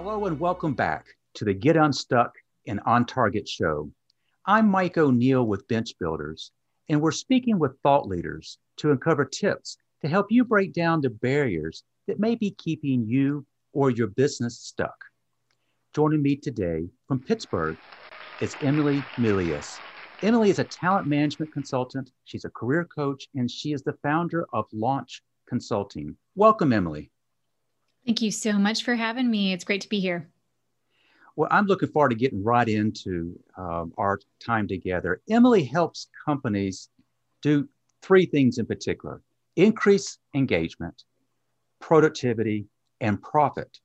Hello and welcome back to the Get Unstuck and On Target show. I'm Mike O'Neill with Bench Builders, and we're speaking with thought leaders to uncover tips to help you break down the barriers that may be keeping you or your business stuck. Joining me today from Pittsburgh is Emily Melious. Emily is a talent management consultant, she's a career coach, and she is the founder of Launch Consulting. Welcome, Emily. Thank you so much for having me. It's great to be here. Well, I'm looking forward to getting right into um, our time together. Emily helps companies do three things in particular increase engagement, productivity, and profit.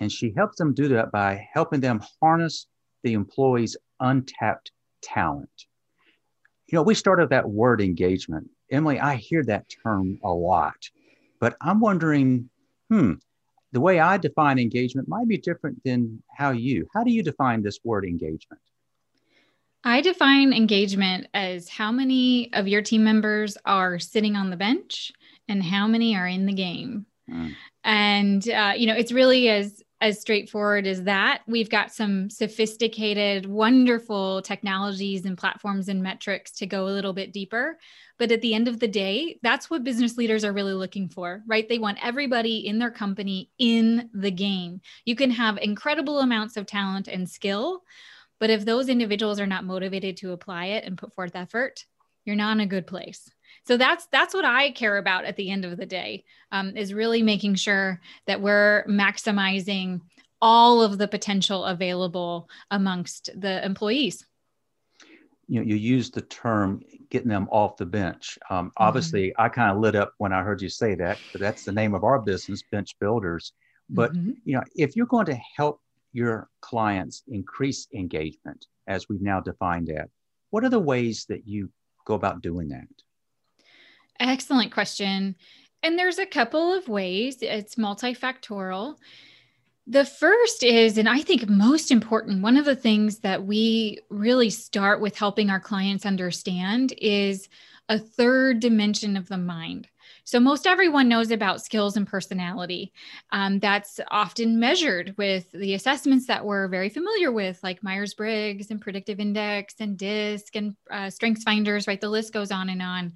And she helps them do that by helping them harness the employee's untapped talent. You know, we started that word engagement. Emily, I hear that term a lot, but I'm wondering, hmm, the way I define engagement might be different than how you. How do you define this word engagement? I define engagement as how many of your team members are sitting on the bench and how many are in the game. Mm. And uh, you know, it's really as as straightforward as that. We've got some sophisticated, wonderful technologies and platforms and metrics to go a little bit deeper. But at the end of the day, that's what business leaders are really looking for, right? They want everybody in their company in the game. You can have incredible amounts of talent and skill, but if those individuals are not motivated to apply it and put forth effort, you're not in a good place. So that's that's what I care about at the end of the day um, is really making sure that we're maximizing all of the potential available amongst the employees you know, you used the term getting them off the bench. Um, mm-hmm. Obviously, I kind of lit up when I heard you say that, but that's the name of our business, Bench Builders. But mm-hmm. you know, if you're going to help your clients increase engagement, as we've now defined that, what are the ways that you go about doing that? Excellent question. And there's a couple of ways. It's multifactorial. The first is, and I think most important, one of the things that we really start with helping our clients understand is a third dimension of the mind. So, most everyone knows about skills and personality. Um, that's often measured with the assessments that we're very familiar with, like Myers Briggs and Predictive Index and DISC and uh, Strengths Finders, right? The list goes on and on.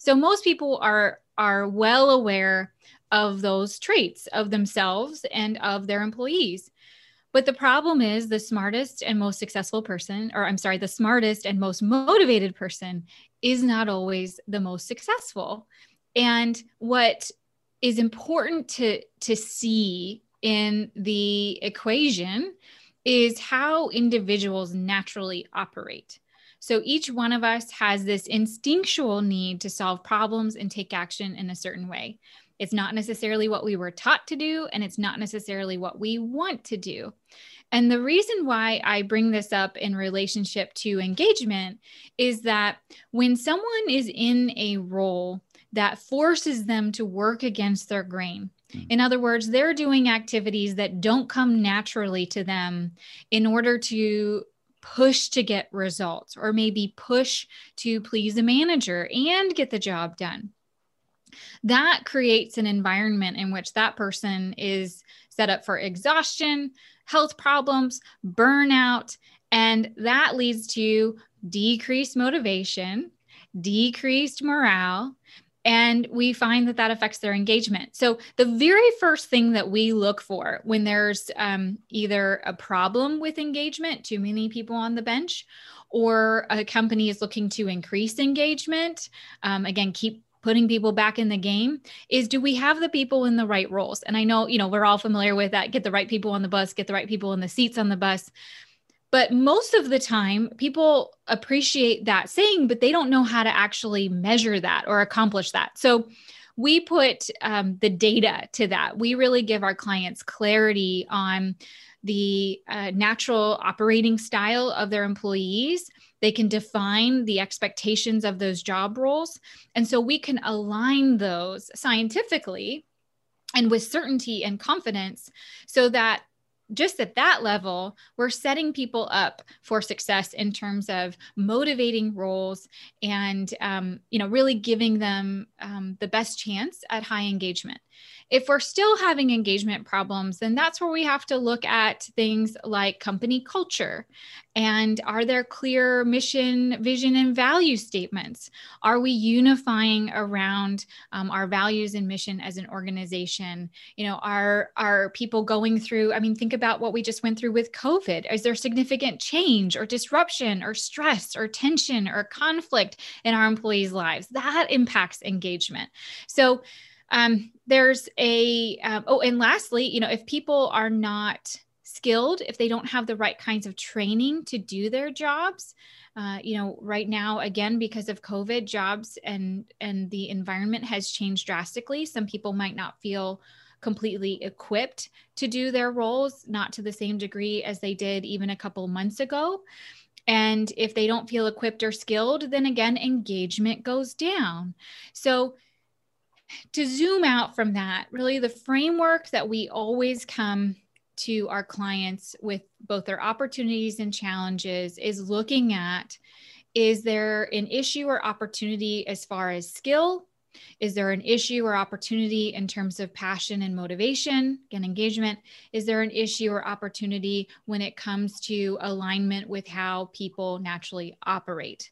So, most people are, are well aware of those traits of themselves and of their employees. But the problem is the smartest and most successful person, or I'm sorry, the smartest and most motivated person is not always the most successful. And what is important to, to see in the equation is how individuals naturally operate. So each one of us has this instinctual need to solve problems and take action in a certain way. It's not necessarily what we were taught to do, and it's not necessarily what we want to do. And the reason why I bring this up in relationship to engagement is that when someone is in a role that forces them to work against their grain, hmm. in other words, they're doing activities that don't come naturally to them in order to push to get results or maybe push to please a manager and get the job done. That creates an environment in which that person is set up for exhaustion, health problems, burnout, and that leads to decreased motivation, decreased morale, and we find that that affects their engagement. So, the very first thing that we look for when there's um, either a problem with engagement, too many people on the bench, or a company is looking to increase engagement, um, again, keep putting people back in the game is do we have the people in the right roles and i know you know we're all familiar with that get the right people on the bus get the right people in the seats on the bus but most of the time people appreciate that saying but they don't know how to actually measure that or accomplish that. So we put um, the data to that. We really give our clients clarity on the uh, natural operating style of their employees. They can define the expectations of those job roles. And so we can align those scientifically and with certainty and confidence so that just at that level, we're setting people up for success in terms of motivating roles and, um, you know, really giving them um, the best chance at high engagement. If we're still having engagement problems, then that's where we have to look at things like company culture. And are there clear mission, vision, and value statements? Are we unifying around um, our values and mission as an organization? You know, are are people going through? I mean, think about what we just went through with COVID. Is there significant change or disruption or stress or tension or conflict in our employees' lives? That impacts engagement. So um, there's a um, oh, and lastly, you know, if people are not skilled, if they don't have the right kinds of training to do their jobs, uh, you know, right now again because of COVID, jobs and and the environment has changed drastically. Some people might not feel completely equipped to do their roles, not to the same degree as they did even a couple months ago. And if they don't feel equipped or skilled, then again, engagement goes down. So to zoom out from that, really the framework that we always come to our clients with both their opportunities and challenges is looking at is there an issue or opportunity as far as skill? Is there an issue or opportunity in terms of passion and motivation and engagement? Is there an issue or opportunity when it comes to alignment with how people naturally operate?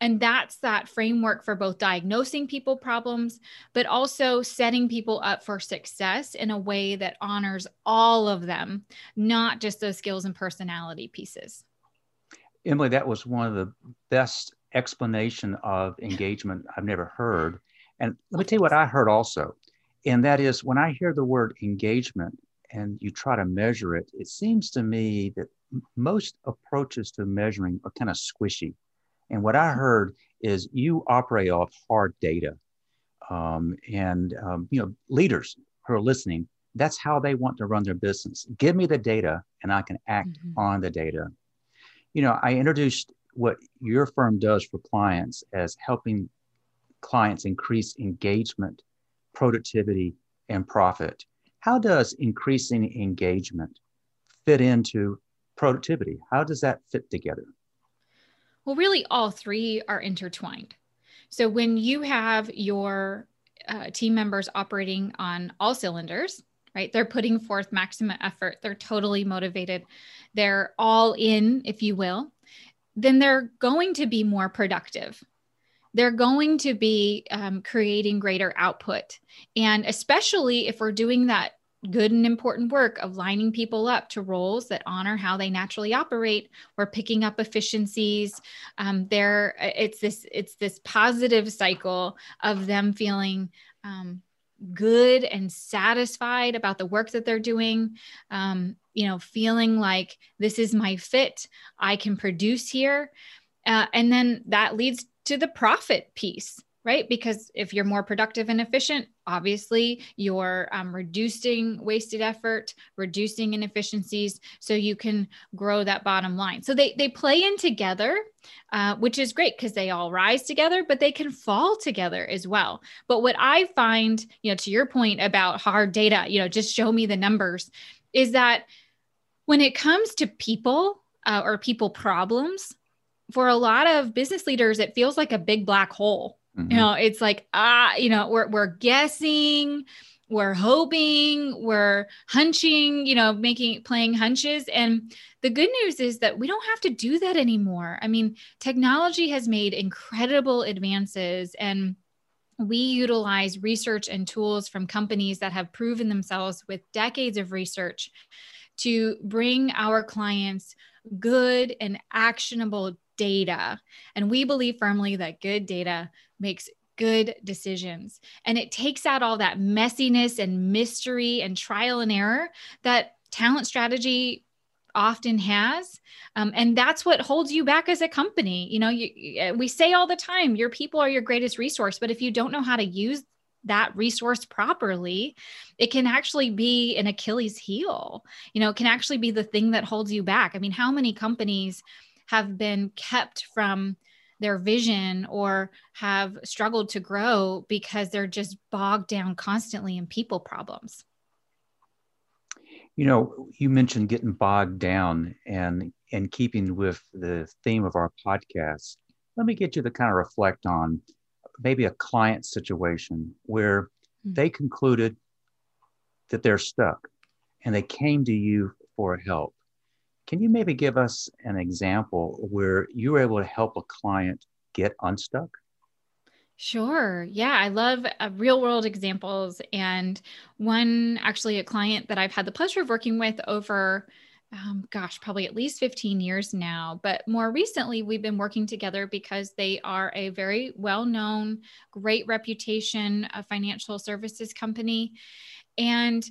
And that's that framework for both diagnosing people problems, but also setting people up for success in a way that honors all of them, not just those skills and personality pieces. Emily, that was one of the best explanation of engagement I've never heard. And let me tell you what I heard also. And that is when I hear the word engagement and you try to measure it, it seems to me that most approaches to measuring are kind of squishy and what I heard is you operate off hard data. Um, and, um, you know, leaders who are listening, that's how they want to run their business. Give me the data and I can act mm-hmm. on the data. You know, I introduced what your firm does for clients as helping clients increase engagement, productivity, and profit. How does increasing engagement fit into productivity? How does that fit together? Well, really, all three are intertwined. So when you have your uh, team members operating on all cylinders, right? They're putting forth maximum effort, they're totally motivated, they're all in, if you will, then they're going to be more productive. They're going to be um, creating greater output. And especially if we're doing that good and important work of lining people up to roles that honor how they naturally operate we're picking up efficiencies. Um, there it's this it's this positive cycle of them feeling um, good and satisfied about the work that they're doing. Um, you know feeling like this is my fit i can produce here. Uh, and then that leads to the profit piece right? Because if you're more productive and efficient, obviously you're um, reducing wasted effort, reducing inefficiencies, so you can grow that bottom line. So they they play in together, uh, which is great because they all rise together, but they can fall together as well. But what I find, you know, to your point about hard data, you know, just show me the numbers, is that when it comes to people uh, or people problems. For a lot of business leaders, it feels like a big black hole Mm-hmm. You know, it's like, ah, you know, we're, we're guessing, we're hoping, we're hunching, you know, making, playing hunches. And the good news is that we don't have to do that anymore. I mean, technology has made incredible advances and we utilize research and tools from companies that have proven themselves with decades of research to bring our clients good and actionable data. And we believe firmly that good data makes good decisions. And it takes out all that messiness and mystery and trial and error that talent strategy often has. Um, and that's what holds you back as a company. You know you, we say all the time your people are your greatest resource but if you don't know how to use that resource properly it can actually be an achilles heel you know it can actually be the thing that holds you back. I mean how many companies have been kept from their vision or have struggled to grow because they're just bogged down constantly in people problems. You know, you mentioned getting bogged down and and keeping with the theme of our podcast. Let me get you to kind of reflect on maybe a client situation where mm-hmm. they concluded that they're stuck and they came to you for help. Can you maybe give us an example where you were able to help a client get unstuck? Sure. Yeah, I love uh, real world examples. And one, actually, a client that I've had the pleasure of working with over um, gosh, probably at least 15 years now. But more recently, we've been working together because they are a very well known, great reputation a financial services company. And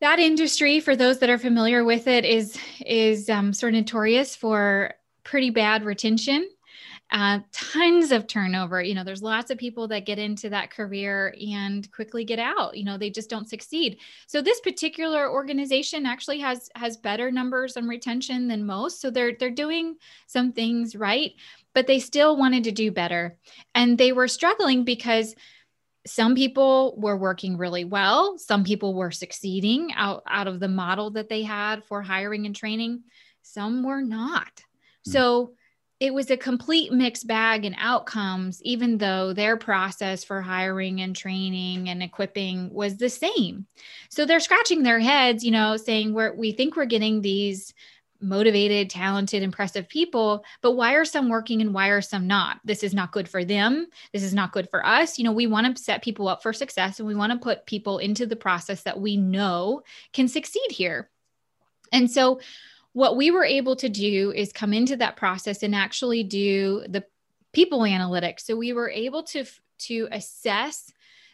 that industry, for those that are familiar with it, is is um, sort of notorious for pretty bad retention uh, tons of turnover. You know, there's lots of people that get into that career and quickly get out. You know, they just don't succeed. So this particular organization actually has has better numbers on retention than most. So they're they're doing some things right, but they still wanted to do better, and they were struggling because some people were working really well some people were succeeding out, out of the model that they had for hiring and training some were not mm. so it was a complete mixed bag in outcomes, even though their process for hiring and training and equipping was the same. So they're scratching their heads, you know, saying we're, we think we're getting these motivated, talented, impressive people, but why are some working and why are some not? This is not good for them. This is not good for us. You know, we want to set people up for success and we want to put people into the process that we know can succeed here. And so what we were able to do is come into that process and actually do the people analytics. So we were able to to assess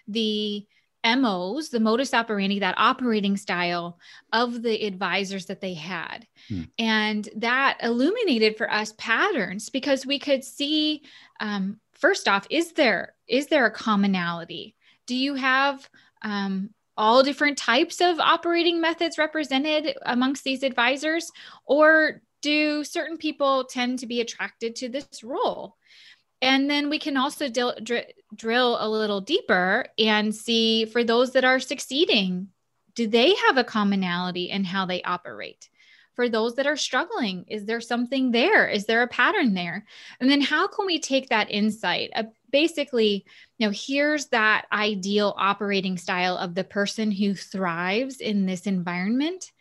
the MOs, the modus operandi, that operating style of the advisors that they had. Hmm. And that illuminated for us patterns because we could see um, first off, is there is there a commonality? Do you have um, all different types of operating methods represented amongst these advisors? Or do certain people tend to be attracted to this role? And then we can also dil- dr- drill a little deeper and see for those that are succeeding, do they have a commonality in how they operate? For those that are struggling, is there something there? Is there a pattern there? And then how can we take that insight, uh, basically, you know, here's that ideal operating style of the person who thrives in this environment.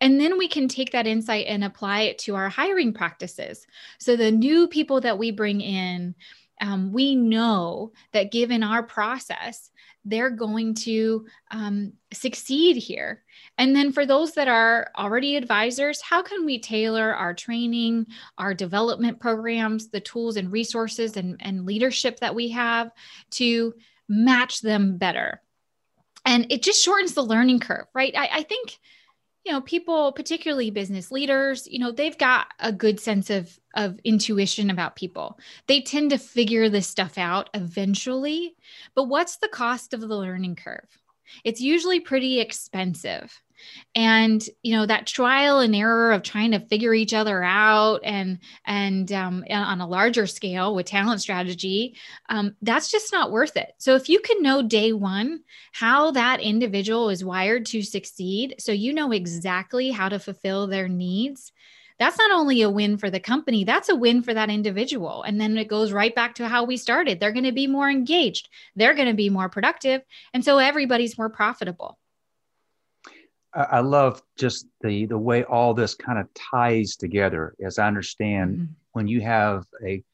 And then we can take that insight and apply it to our hiring practices. So the new people that we bring in, um, we know that given our process, they're going to um, succeed here. And then for those that are already advisors, how can we tailor our training, our development programs, the tools and resources and, and leadership that we have to match them better? And it just shortens the learning curve, right? I, I think you know people particularly business leaders you know they've got a good sense of of intuition about people. They tend to figure this stuff out eventually. But what's the cost of the learning curve it's usually pretty expensive. And you know that trial and error of trying to figure each other out and and um, on a larger scale with talent strategy um, that's just not worth it. So if you can know day one how that individual is wired to succeed so you know exactly how to fulfill their needs that's not only a win for the company, that's a win for that individual. And then it goes right back to how we started. They're going to be more engaged, they're going to be more productive. And so everybody's more profitable. I love just the the way all this kind of ties together. As I understand, mm-hmm. when you have a,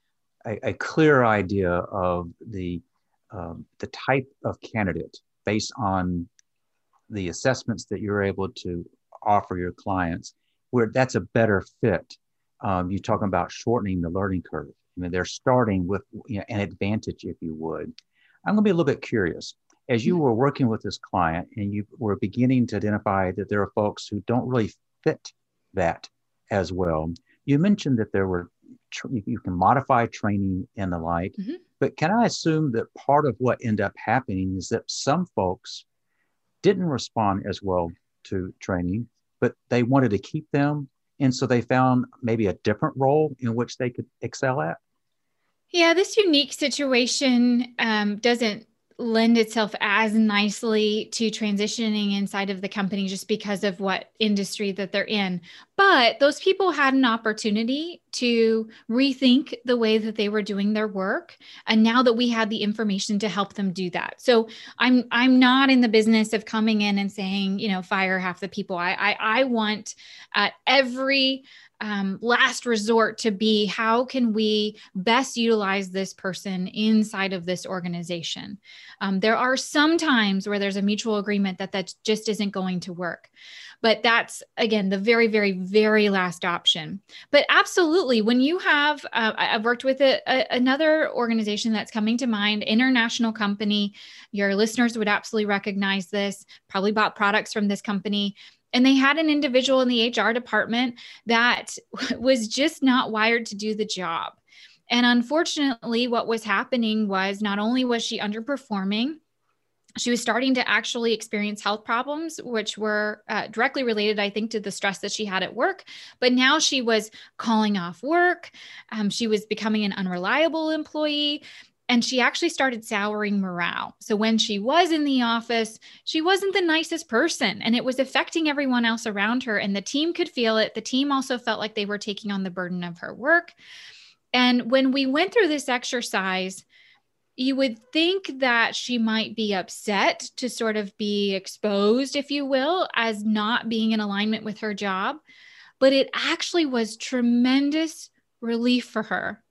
a, a clear idea of the um, the type of candidate based on the assessments that you're able to offer your clients, where that's a better fit. Um, you're talking about shortening the learning curve. I mean, they're starting with you know, an advantage, if you would. I'm going to be a little bit curious as you mm-hmm. were working with this client and you were beginning to identify that there are folks who don't really fit that as well, you mentioned that there were you can modify training and the like. Mm-hmm. But can I assume that part of what ended up happening is that some folks didn't respond as well to training, but they wanted to keep them. And so they found maybe a different role in which they could excel at? Yeah, this unique situation um, doesn't lend itself as nicely to transitioning inside of the company just because of what industry that they're in. But those people had an opportunity to rethink the way that they were doing their work. And now that we had the information to help them do that. So I'm I'm not in the business of coming in and saying, you know, fire half the people. I I, I want uh, every um, last resort to be how can we best utilize this person inside of this organization? Um, there are some times where there's a mutual agreement that that just isn't going to work but that's again the very very very last option. But absolutely when you have uh, i've worked with a, a, another organization that's coming to mind international company. Your listeners would absolutely recognize this probably bought products from this company and they had an individual in the HR department that was just not wired to do the job. And unfortunately, what was happening was not only was she underperforming, she was starting to actually experience health problems, which were uh, directly related, I think, to the stress that she had at work. But now she was calling off work. Um, she was becoming an unreliable employee and she actually started souring morale. So when she was in the office, she wasn't the nicest person and it was affecting everyone else around her. And the team could feel it. The team also felt like they were taking on the burden of her work. And when we went through this exercise, you would think that she might be upset to sort of be exposed, if you will, as not being in alignment with her job. But it actually was tremendous relief for her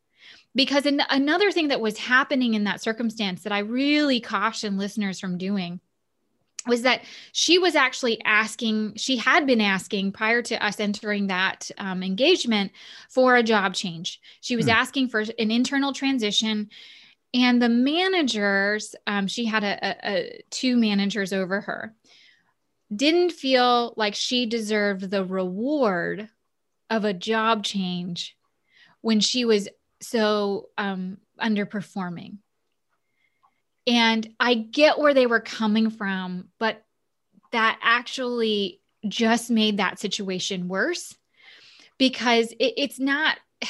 because an- another thing that was happening in that circumstance that I really caution listeners from doing was that she was actually asking, she had been asking prior to us entering that um, engagement for a job change. She was hmm. asking for an internal transition. And the managers, um, she had a, a, a two managers over her, didn't feel like she deserved the reward of a job change when she was so um, underperforming. And I get where they were coming from, but that actually just made that situation worse because it, it's not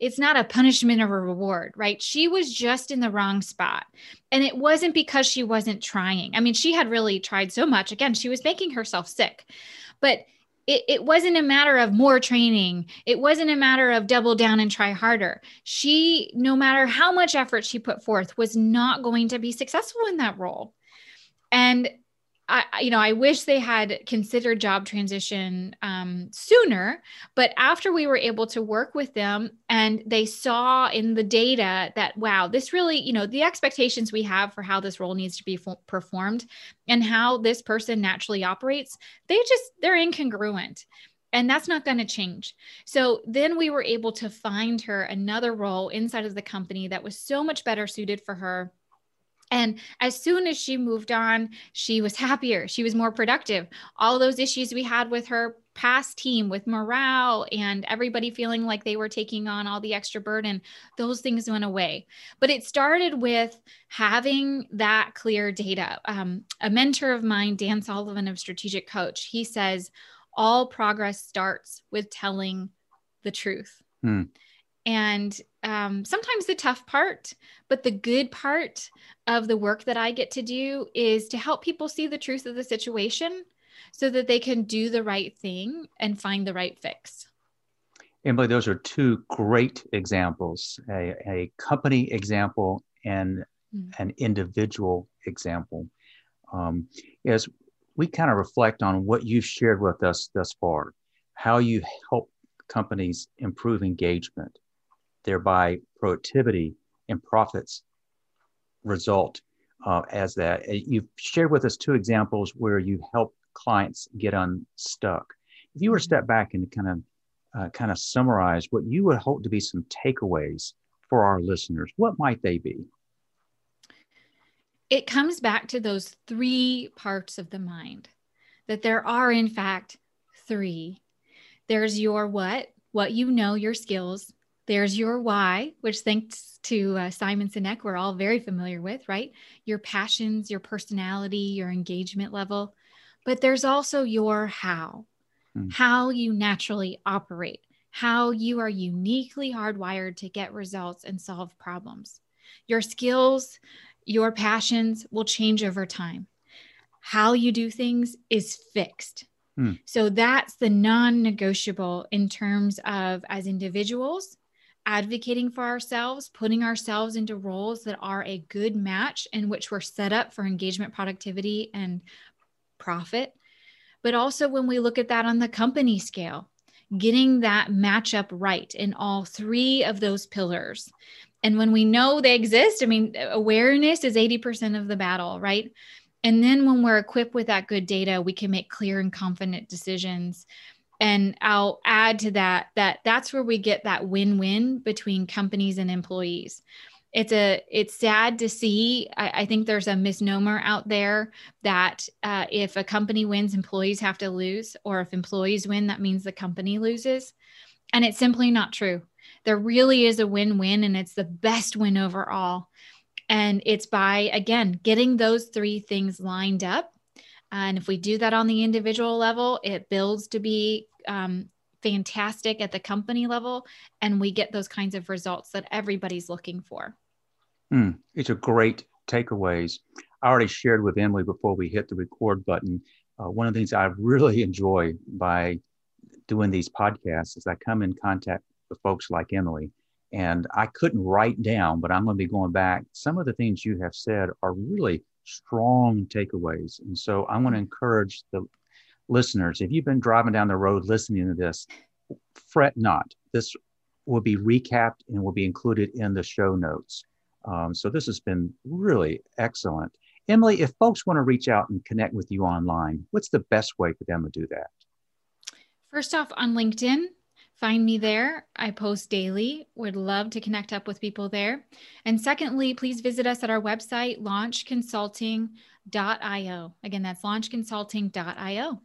it's not a punishment or a reward, right? She was just in the wrong spot. And it wasn't because she wasn't trying. I mean, she had really tried so much. Again, she was making herself sick. But it, it wasn't a matter of more training. It wasn't a matter of double down and try harder. She, no matter how much effort she put forth, was not going to be successful in that role. And I, you know, I wish they had considered job transition um, sooner. But after we were able to work with them and they saw in the data that, wow, this really, you know, the expectations we have for how this role needs to be performed and how this person naturally operates, they just, they're incongruent. And that's not going to change. So then we were able to find her another role inside of the company that was so much better suited for her and as soon as she moved on, she was happier. She was more productive. All those issues we had with her past team, with morale and everybody feeling like they were taking on all the extra burden, those things went away. But it started with having that clear data. Um, a mentor of mine, Dan Sullivan of Strategic Coach, he says, all progress starts with telling the truth. Hmm. And um, sometimes the tough part, but the good part of the work that I get to do is to help people see the truth of the situation so that they can do the right thing and find the right fix. Emily, those are two great examples a, a company example and mm-hmm. an individual example. Um, as we kind of reflect on what you've shared with us thus far, how you help companies improve engagement, thereby productivity and profits result uh, as that. Uh, you've shared with us two examples where you help clients get unstuck. If you were to step back and kind of uh, kind of summarize what you would hope to be some takeaways for our listeners, what might they be? It comes back to those three parts of the mind that there are, in fact, three. There's your what, what you know, your skills. There's your why, which thanks to uh, Simon Sinek, we're all very familiar with, right? Your passions, your personality, your engagement level. But there's also your how, mm. how you naturally operate, how you are uniquely hardwired to get results and solve problems. Your skills, Your passions will change over time. How you do things is fixed. Hmm. So that's the non negotiable in terms of as individuals advocating for ourselves, putting ourselves into roles that are a good match in which we're set up for engagement, productivity, and profit. But also when we look at that on the company scale, getting that matchup right in all three of those pillars. And when we know they exist, I mean, awareness is 80% of the battle, right? And then when we're equipped with that good data, we can make clear and confident decisions. And I'll add to that that that's where we get that win-win between companies and employees. It's a it's sad to see. I, I think there's a misnomer out there that uh, if a company wins, employees have to lose, or if employees win, that means the company loses. And it's simply not true. There really is a win-win, and it's the best win overall. And it's by, again, getting those three things lined up. And if we do that on the individual level, it builds to be um, fantastic at the company level. And we get those kinds of results that everybody's looking for. Mm, it's a great takeaways. I already shared with Emily before we hit the record button. Uh, one of the things I really enjoy by doing these podcasts is I come in contact with folks like Emily and I couldn't write down, but I'm going to be going back. Some of the things you have said are really strong takeaways. And so I want to encourage the listeners if you've been driving down the road listening to this, fret not. This will be recapped and will be included in the show notes. Um, so this has been really excellent. Emily, if folks want to reach out and connect with you online, what's the best way for them to do that? First off, on LinkedIn, Find me there. I post daily. Would love to connect up with people there. And secondly, please visit us at our website, launchconsulting.io. Again, that's launchconsulting.io.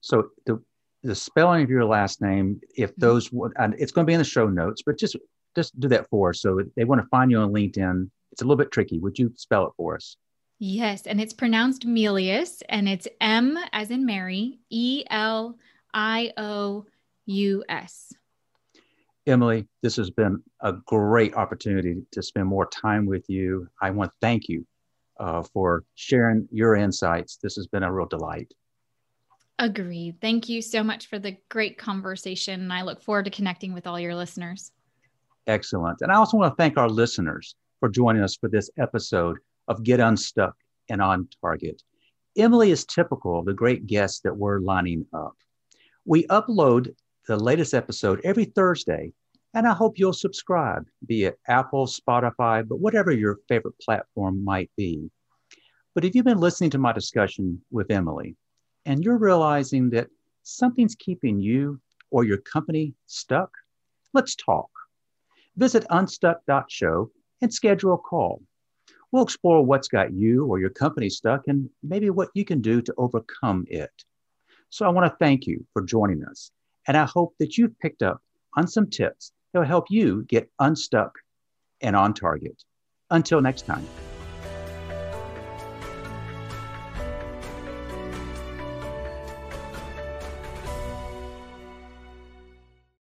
So the the spelling of your last name, if mm-hmm. those and it's going to be in the show notes, but just just do that for us. So they want to find you on LinkedIn. It's a little bit tricky. Would you spell it for us? Yes, and it's pronounced Melious, and it's M as in Mary, E L I O US. Emily, this has been a great opportunity to spend more time with you. I want to thank you uh, for sharing your insights. This has been a real delight. Agreed. Thank you so much for the great conversation. And I look forward to connecting with all your listeners. Excellent. And I also want to thank our listeners for joining us for this episode of Get Unstuck and On Target. Emily is typical of the great guests that we're lining up. We upload the latest episode every Thursday. And I hope you'll subscribe, be it Apple, Spotify, but whatever your favorite platform might be. But if you've been listening to my discussion with Emily and you're realizing that something's keeping you or your company stuck, let's talk. Visit unstuck.show and schedule a call. We'll explore what's got you or your company stuck and maybe what you can do to overcome it. So I want to thank you for joining us. And I hope that you've picked up on some tips that will help you get unstuck and on target. Until next time.